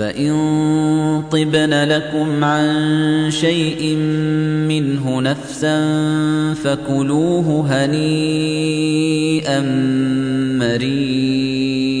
فإن طبن لكم عن شيء منه نفسا فكلوه هنيئا مريئا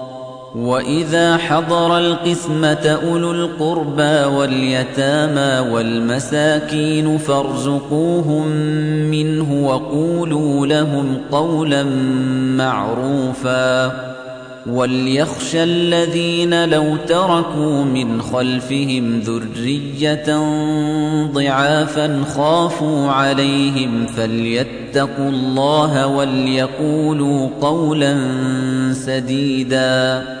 وَإِذَا حَضَرَ الْقِسْمَةَ أُولُو الْقُرْبَى وَالْيَتَامَى وَالْمَسَاكِينُ فَارْزُقُوهُم مِّنْهُ وَقُولُوا لَهُمْ قَوْلًا مَّعْرُوفًا وَلْيَخْشَ الَّذِينَ لَوْ تَرَكُوا مِنْ خَلْفِهِمْ ذُرِّيَّةً ضِعَافًا خَافُوا عَلَيْهِمْ فَلْيَتَّقُوا اللَّهَ وَلْيَقُولُوا قَوْلًا سَدِيدًا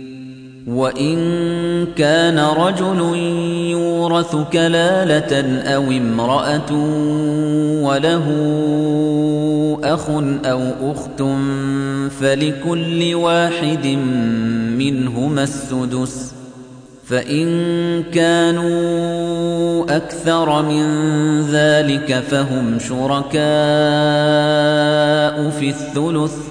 وإن كان رجل يورث كلالة أو امرأة وله أخ أو أخت فلكل واحد منهما السدس فإن كانوا أكثر من ذلك فهم شركاء في الثلث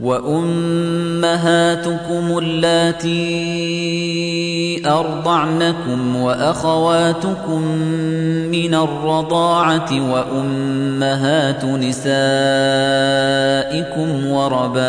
وأمهاتكم اللاتي أرضعنكم وأخواتكم من الرضاعة وأمهات نسائكم وربائبكم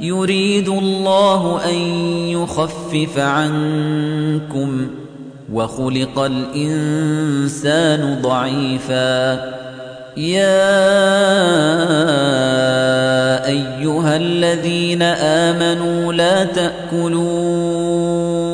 يريد الله أن يخفف عنكم وخلق الإنسان ضعيفا يا أيها الذين آمنوا لا تأكلوا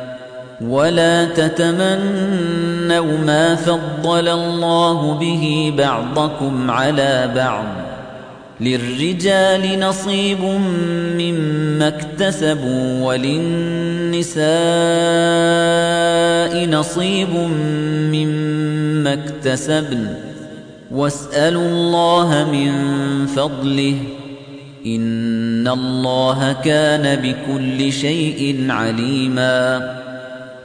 ولا تتمنوا ما فضل الله به بعضكم على بعض. للرجال نصيب مما اكتسبوا وللنساء نصيب مما اكتسبن. واسألوا الله من فضله. إن الله كان بكل شيء عليما.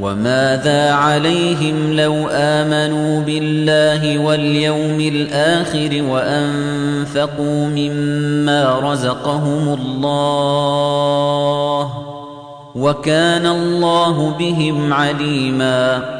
وماذا عليهم لو آمنوا بالله واليوم الآخر وأنفقوا مما رزقهم الله وكان الله بهم عليماً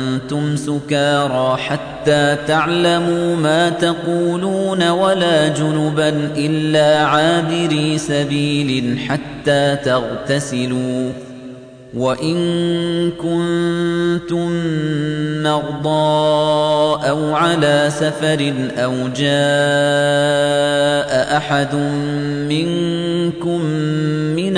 سكارى حتى تعلموا ما تقولون ولا جنبا إلا عابري سبيل حتى تغتسلوا وإن كنتم مرضى أو على سفر أو جاء أحد منكم من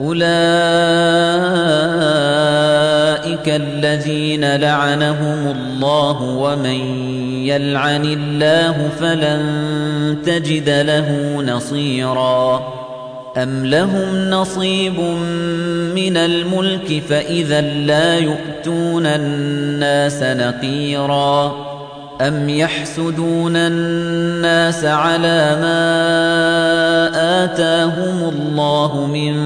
أولئك الذين لعنهم الله ومن يلعن الله فلن تجد له نصيرا أم لهم نصيب من الملك فإذا لا يؤتون الناس نقيرا أم يحسدون الناس على ما آتاهم الله من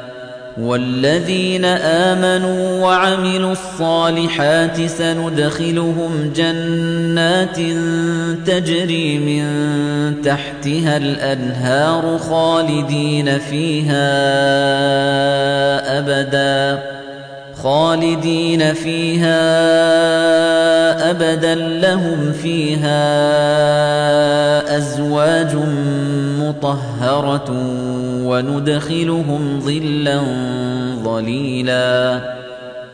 والذين آمنوا وعملوا الصالحات سندخلهم جنات تجري من تحتها الأنهار خالدين فيها أبدا خالدين فيها أبدا لهم فيها أزواج مطهرة وندخلهم ظلا ظليلا.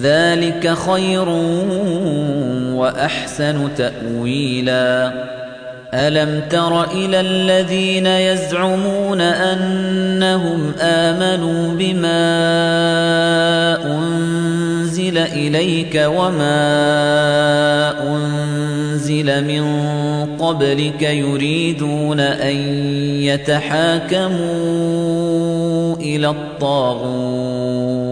ذلك خير وأحسن تأويلا. ألم تر إلى الذين يزعمون أنهم آمنوا بما أنزل إليك وما أنزل من قبلك يريدون أن يتحاكموا إلى الطاغوت.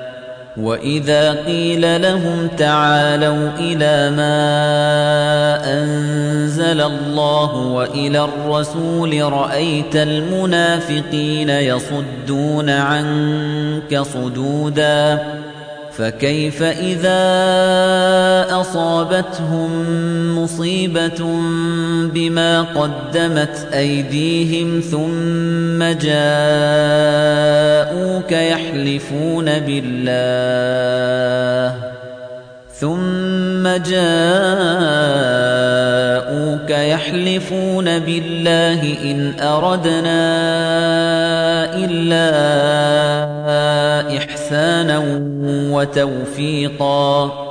وَإِذَا قِيلَ لَهُمْ تَعَالَوْا إِلَى مَا أَنزَلَ اللَّهُ وَإِلَى الرَّسُولِ رَأَيْتَ الْمُنَافِقِينَ يَصُدُّونَ عَنكَ صُدُودًا فَكَيْفَ إِذَا أَصَابَتْهُم مُّصِيبَةٌ بِمَا قَدَّمَتْ أَيْدِيهِمْ ثُمَّ جَاءُوكَ يَحْلِفُونَ بِاللَّهِ ثُمَّ جَاءُوكَ يَحْلِفُونَ بِاللَّهِ إِنْ أَرَدْنَا إِلَّا إِحْسَانًا وَتَوْفِيقًا.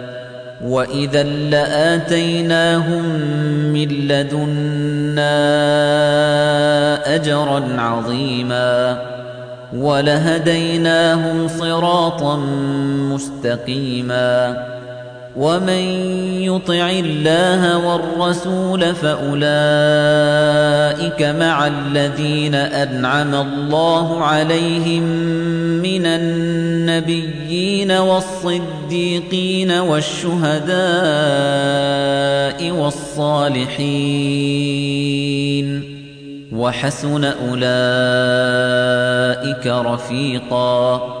وَإِذًا لَّآتَيْنَاهُم مِّن لَّدُنَّا أَجْرًا عَظِيمًا وَلَهَدَيْنَاهُمْ صِرَاطًا مُّسْتَقِيمًا وَمَن يُطِعِ اللَّهَ وَالرَّسُولَ فَأُولَئِكَ مَعَ الَّذِينَ أَنْعَمَ اللَّهُ عَلَيْهِم مِّنَ النَّبِيِّينَ وَالصِّدِّيقِينَ وَالشُّهَدَاءِ وَالصَّالِحِينَ وَحَسُنَ أُولَئِكَ رَفِيقًا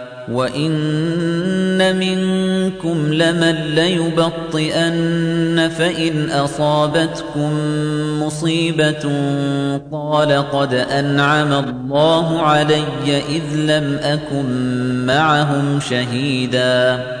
وَإِنَّ مِنكُمْ لَمَن لَّيُبَطِّئَنَّ فَإِنْ أَصَابَتْكُم مُّصِيبَةٌ قَالَ قَدْ أَنْعَمَ اللَّهُ عَلَيَّ إِذْ لَمْ أَكُن مَّعَهُمْ شَهِيدًا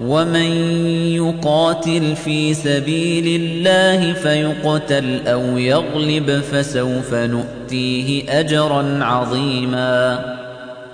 وَمَن يُقَاتِلْ فِي سَبِيلِ اللَّهِ فَيُقْتَلْ أَوْ يَغْلِبْ فَسَوْفَ نُؤْتِيهِ أَجْرًا عَظِيمًا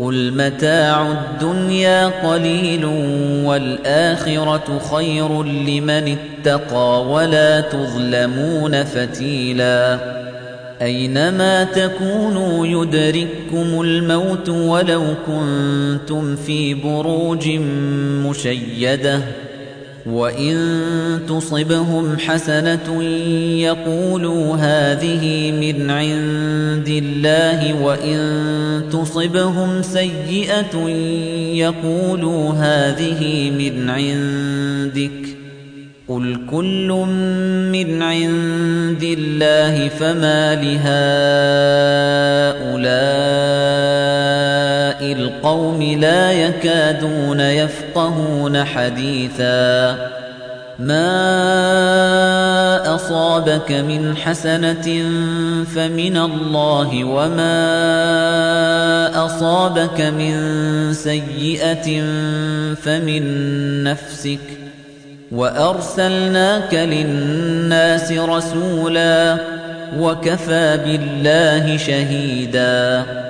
قُلْ مَتَاعُ الدُّنْيَا قَلِيلٌ وَالْآخِرَةُ خَيْرٌ لِّمَنِ اتَّقَىٰ وَلَا تُظْلَمُونَ فَتِيلًا أَيْنَمَا تَكُونُوا يُدْرِككُّمُ الْمَوْتُ وَلَوْ كُنتُمْ فِي بُرُوجٍ مُّشَيَّدَةٍ وَإِن تُصِبْهُمْ حَسَنَةٌ يَقُولُوا هَٰذِهِ مِنْ عِندِ اللَّهِ وَإِن تُصِبْهُمْ سَيِّئَةٌ يَقُولُوا هَٰذِهِ مِنْ عِندِكَ قُلْ كُلٌّ مِّنْ عِندِ اللَّهِ فَمَا لِهَٰؤُلَاءِ الْقَوْمِ لَا يَكَادُونَ يَفْقَهُونَ حَدِيثًا. مَا أَصَابَكَ مِنْ حَسَنَةٍ فَمِنَ اللَّهِ وَمَا أَصَابَكَ مِنْ سَيِّئَةٍ فَمِنْ نَفْسِكَ. وَأَرْسَلْنَاكَ لِلنَّاسِ رَسُولًا وَكَفَى بِاللَّهِ شَهِيدًا.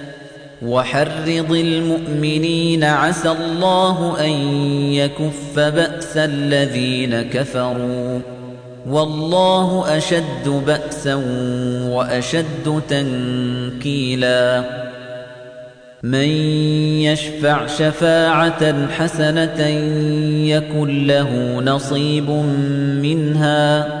وَحَرِّضِ الْمُؤْمِنِينَ عَسَى اللَّهُ أَن يَكُفَّ بَأْسَ الَّذِينَ كَفَرُوا وَاللَّهُ أَشَدُّ بَأْسًا وَأَشَدُّ تَنكِيلًا مَن يَشْفَعْ شَفَاعَةً حَسَنَةً يَكُن لَّهُ نَصِيبٌ مِّنْهَا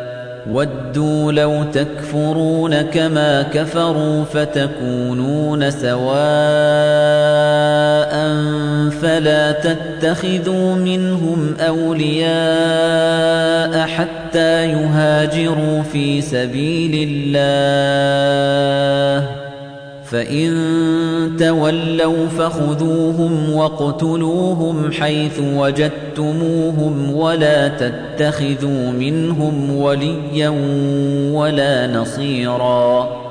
ودوا لو تكفرون كما كفروا فتكونون سواء فلا تتخذوا منهم أولياء حتى يهاجروا في سبيل الله. فإن تولوا فخذوهم واقتلوهم حيث وجدتموهم ولا تتخذوا منهم وليا ولا نصيراً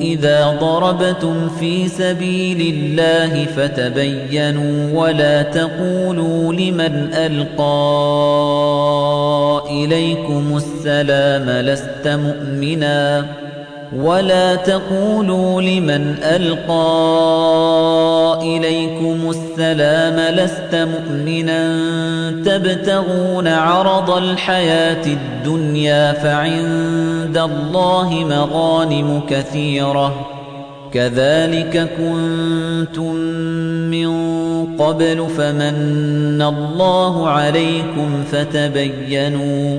إذا ضربتم في سبيل الله فتبينوا ولا تقولوا لمن ألقى إليكم السلام لست مؤمناً ولا تقولوا لمن ألقى إليكم السلام لست مؤمنا تبتغون عرض الحياة الدنيا فعند الله مغانم كثيرة كذلك كنتم من قبل فمن الله عليكم فتبينوا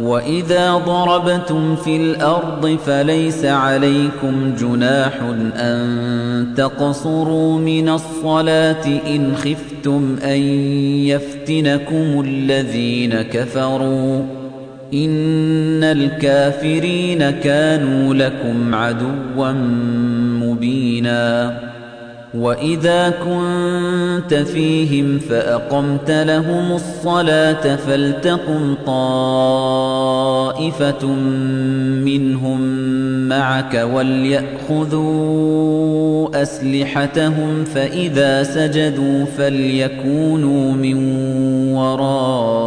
وَإِذَا ضَرَبْتُمْ فِي الْأَرْضِ فَلَيْسَ عَلَيْكُمْ جُنَاحٌ أَن تَقْصُرُوا مِنَ الصَّلَاةِ إِنْ خِفْتُمْ أَن يَفْتِنَكُمُ الَّذِينَ كَفَرُوا إِنَّ الْكَافِرِينَ كَانُوا لَكُمْ عَدُوًّا مُبِينًا وَإِذَا كُنتَ فِيهِمْ فَأَقَمْتَ لَهُمُ الصَّلَاةَ فَلْتَقُمْ طَائِفَةٌ مِّنْهُم مَّعَكَ وَلْيَأْخُذُوا أَسْلِحَتَهُمْ فَإِذَا سَجَدُوا فَلْيَكُونُوا مِن وَرَائِكُمْ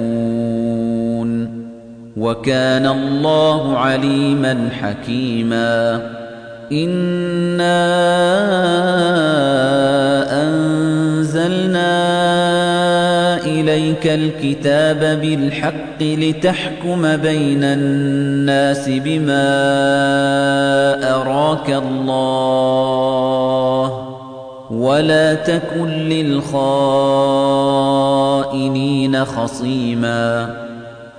وكان الله عليما حكيما. إنا أنزلنا إليك الكتاب بالحق لتحكم بين الناس بما أراك الله ولا تكن للخائنين خصيماً.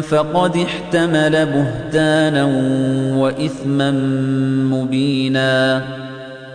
فقد احتمل بهتانا وإثما مبينا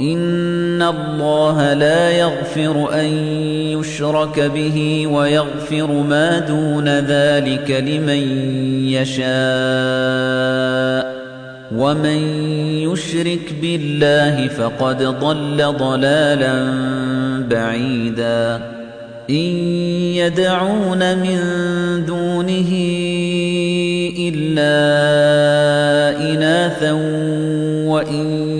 إن الله لا يغفر أن يشرك به ويغفر ما دون ذلك لمن يشاء ومن يشرك بالله فقد ضل ضلالا بعيدا إن يدعون من دونه إلا إناثا وإن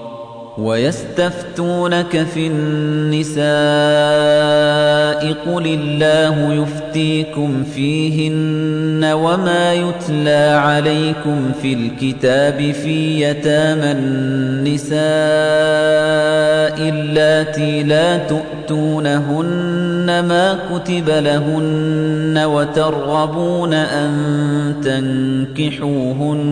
ويستفتونك في النساء قل الله يفتيكم فيهن وما يتلى عليكم في الكتاب في يتامى النساء اللاتي لا تؤتونهن ما كتب لهن وترغبون أن تنكحوهن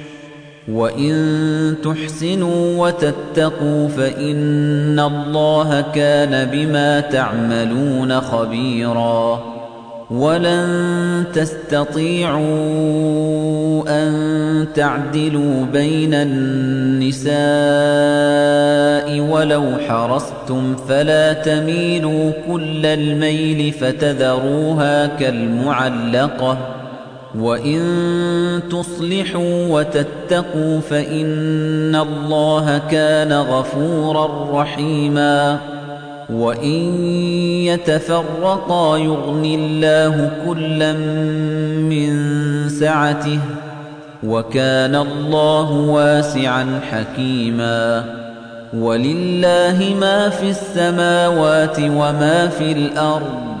وَإِن تُحْسِنُوا وَتَتَّقُوا فَإِنَّ اللَّهَ كَانَ بِمَا تَعْمَلُونَ خَبِيرًا وَلَن تَسْتَطِيعُوا أَن تَعْدِلُوا بَيْنَ النِّسَاءِ وَلَوْ حَرَصْتُمْ فَلَا تَمِيلُوا كُلَّ الْمَيْلِ فَتَذَرُوهَا كَالْمُعَلَّقَةِ وَإِن تُصْلِحُوا وَتَتَّقُوا فَإِنَّ اللَّهَ كَانَ غَفُورًا رَّحِيمًا وَإِن يَتَفَرَّقَا يُغْنِ اللَّهُ كُلًّا مِّن سَعَتِهِ وَكَانَ اللَّهُ وَاسِعًا حَكِيمًا وَلِلَّهِ مَا فِي السَّمَاوَاتِ وَمَا في الْأَرْضِ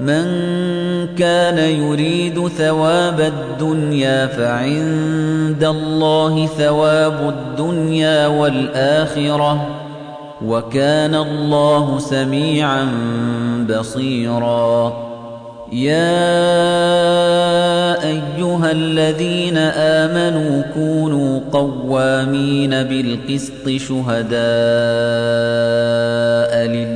مَنْ كَانَ يُرِيدُ ثَوَابَ الدُّنْيَا فَعِندَ اللَّهِ ثَوَابُ الدُّنْيَا وَالْآخِرَةِ وَكَانَ اللَّهُ سَمِيعًا بَصِيرًا. يا أيها الذين آمنوا كونوا قوامين بالقسط شهداء لله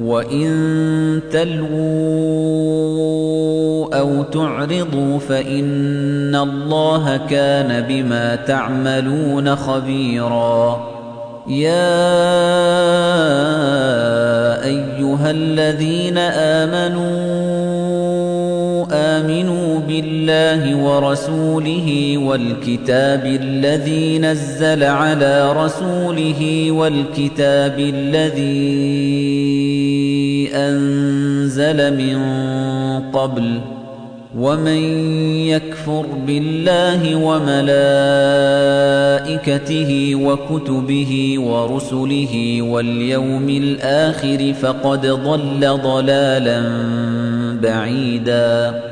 وإن تلووا أو تعرضوا فإن الله كان بما تعملون خبيراً يا ايها الذين امنوا امنوا بالله ورسوله والكتاب الذي نزل على رسوله والكتاب الذي أنزل من قبل ومن يكفر بالله وملائكته وكتبه ورسله واليوم الآخر فقد ضل ضلالا بعيدا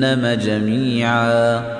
جهنم جميعا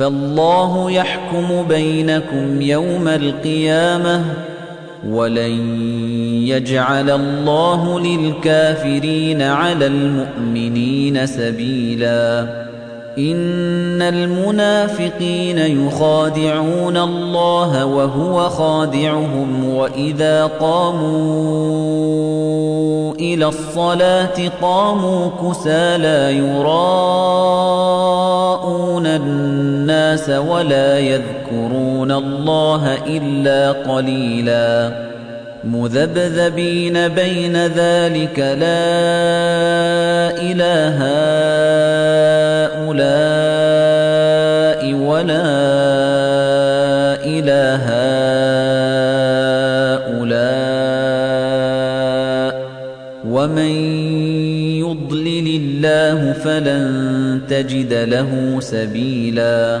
فَاللَّهُ يَحْكُمُ بَيْنَكُمْ يَوْمَ الْقِيَامَةِ وَلَن يَجْعَلَ اللَّهُ لِلْكَافِرِينَ عَلَى الْمُؤْمِنِينَ سَبِيلًا إن المنافقين يخادعون الله وهو خادعهم وإذا قاموا إلى الصلاة قاموا كسى لا يراءون الناس ولا يذكرون الله إلا قليلاً مذبذبين بين ذلك لا إله هؤلاء ولا إله هؤلاء ومن يضلل الله فلن تجد له سبيلا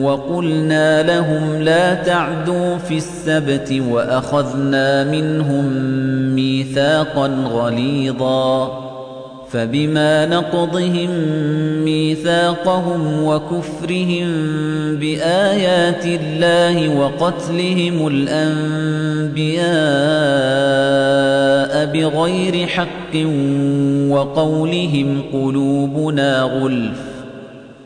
وقلنا لهم لا تعدوا في السبت وأخذنا منهم ميثاقا غليظا فبما نقضهم ميثاقهم وكفرهم بآيات الله وقتلهم الأنبياء بغير حق وقولهم قلوبنا غلف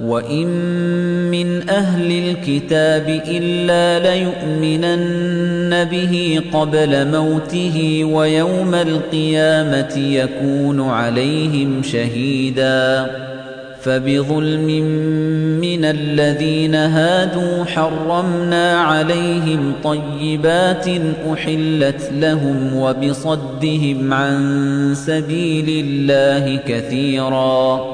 وَإِن مِّنْ أَهْلِ الْكِتَابِ إِلَّا لَيُؤْمِنَنَّ بِهِ قَبْلَ مَوْتِهِ وَيَوْمَ الْقِيَامَةِ يَكُونُ عَلَيْهِمْ شَهِيدًا فَبِظُلْمٍ مِّنَ الَّذِينَ هَادُوا حَرَّمْنَا عَلَيْهِمْ طَيِّبَاتٍ أُحِلَّتْ لَهُمْ وَبِصَدِّهِمْ عَن سَبِيلِ اللَّهِ كَثِيرًا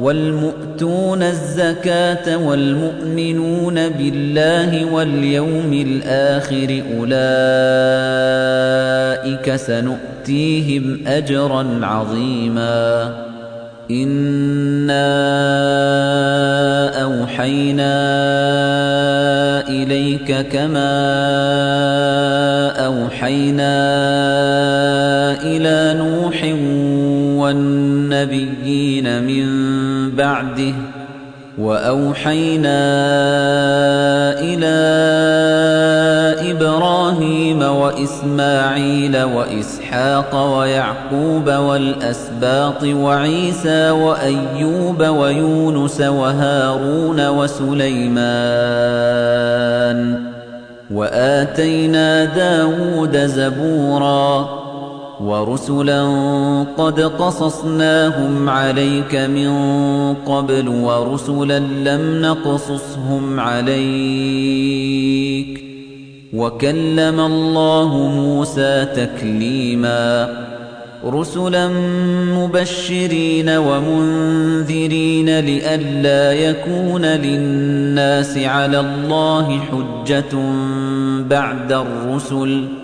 وَالْمُؤْتُونَ الزَّكَاةَ وَالْمُؤْمِنُونَ بِاللَّهِ وَالْيَوْمِ الْآخِرِ أُولَئِكَ سَنُؤْتِيهِمْ أَجْرًا عَظِيمًا. إِنَّا أَوْحَيْنَا إِلَيْكَ كَمَا أَوْحَيْنَا إِلَى نُوحٍ وَالنَّبِيِّينَ مِن بَعْدِهِ وَأَوْحَيْنَا إِلَى إِبْرَاهِيمَ وَإِسْمَاعِيلَ وَإِسْحَاقَ وَيَعْقُوبَ وَالْأَسْبَاطِ وَعِيسَى وَأَيُّوبَ وَيُونُسَ وَهَارُونَ وَسُلَيْمَانَ وَآتَيْنَا دَاوُودَ زَبُورًا وَرُسُلًا قَدْ قَصَصْنَاهُمْ عَلَيْكَ مِن قَبْلُ وَرُسُلًا لَّمْ نَقْصُصْهُمْ عَلَيْكَ. وَكَلَّمَ اللَّهُ مُوسَىٰ تَكْلِيمًا. رُسُلًا مُبَشِّرِينَ وَمُنذِرِينَ لِئَلَّا يَكُونَ لِلنَّاسِ عَلَى اللَّهِ حُجَّةٌ بَعْدَ الرُّسُلِ.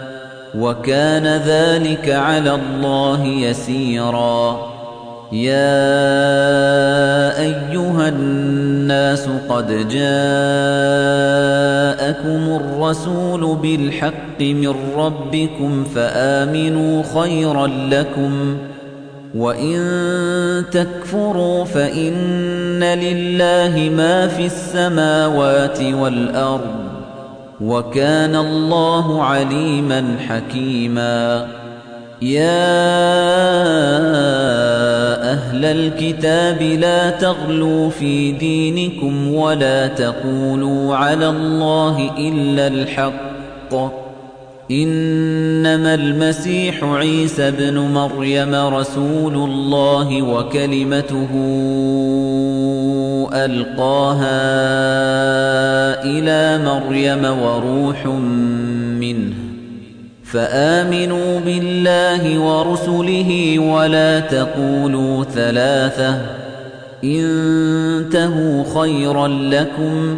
وَكَانَ ذَلِكَ عَلَى اللَّهِ يَسِيرًا. يَا أَيُّهَا النَّاسُ قَدْ جَاءَكُمُ الرَّسُولُ بِالْحَقِّ مِنْ رَبِّكُمْ فَآمِنُوا خَيْرًا لَكُمْ وَإِن تَكْفُرُوا فَإِنَّ لِلَّهِ مَا فِي السَّمَاوَاتِ وَالْأَرْضِ. وَكَانَ اللَّهُ عَلِيمًا حَكِيمًا. يَا أَهْلَ الْكِتَابِ لَا تَغْلُوا فِي دِينِكُمْ وَلَا تَقُولُوا عَلَى اللَّهِ إِلَّا الْحَقَّ. إِنَّمَا الْمَسِيحُ عِيسَى ابْنُ مَرْيَمَ رَسُولُ اللَّهِ وَكَلِمَتُهُ أَلْقَاهَا إِلَى مَرْيَمَ وَرُوحٌ مِّنْهُ. فَآمِنُوا بِاللَّهِ وَرُسُلِهِ وَلَا تَقُولُوا ثَلَاثَةٌ. إنتهوا خَيْرًا لَّكُمْ.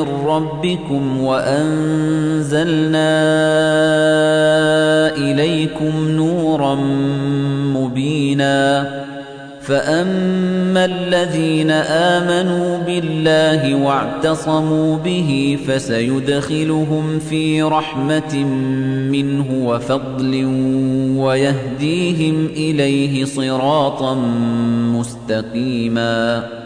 من ربكم وأنزلنا إليكم نورا مبينا. فأما الذين آمنوا بالله واعتصموا به فسيدخلهم في رحمة منه وفضل ويهديهم إليه صراطا مستقيماً.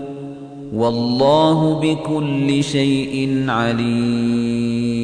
والله بكل شيء عليم.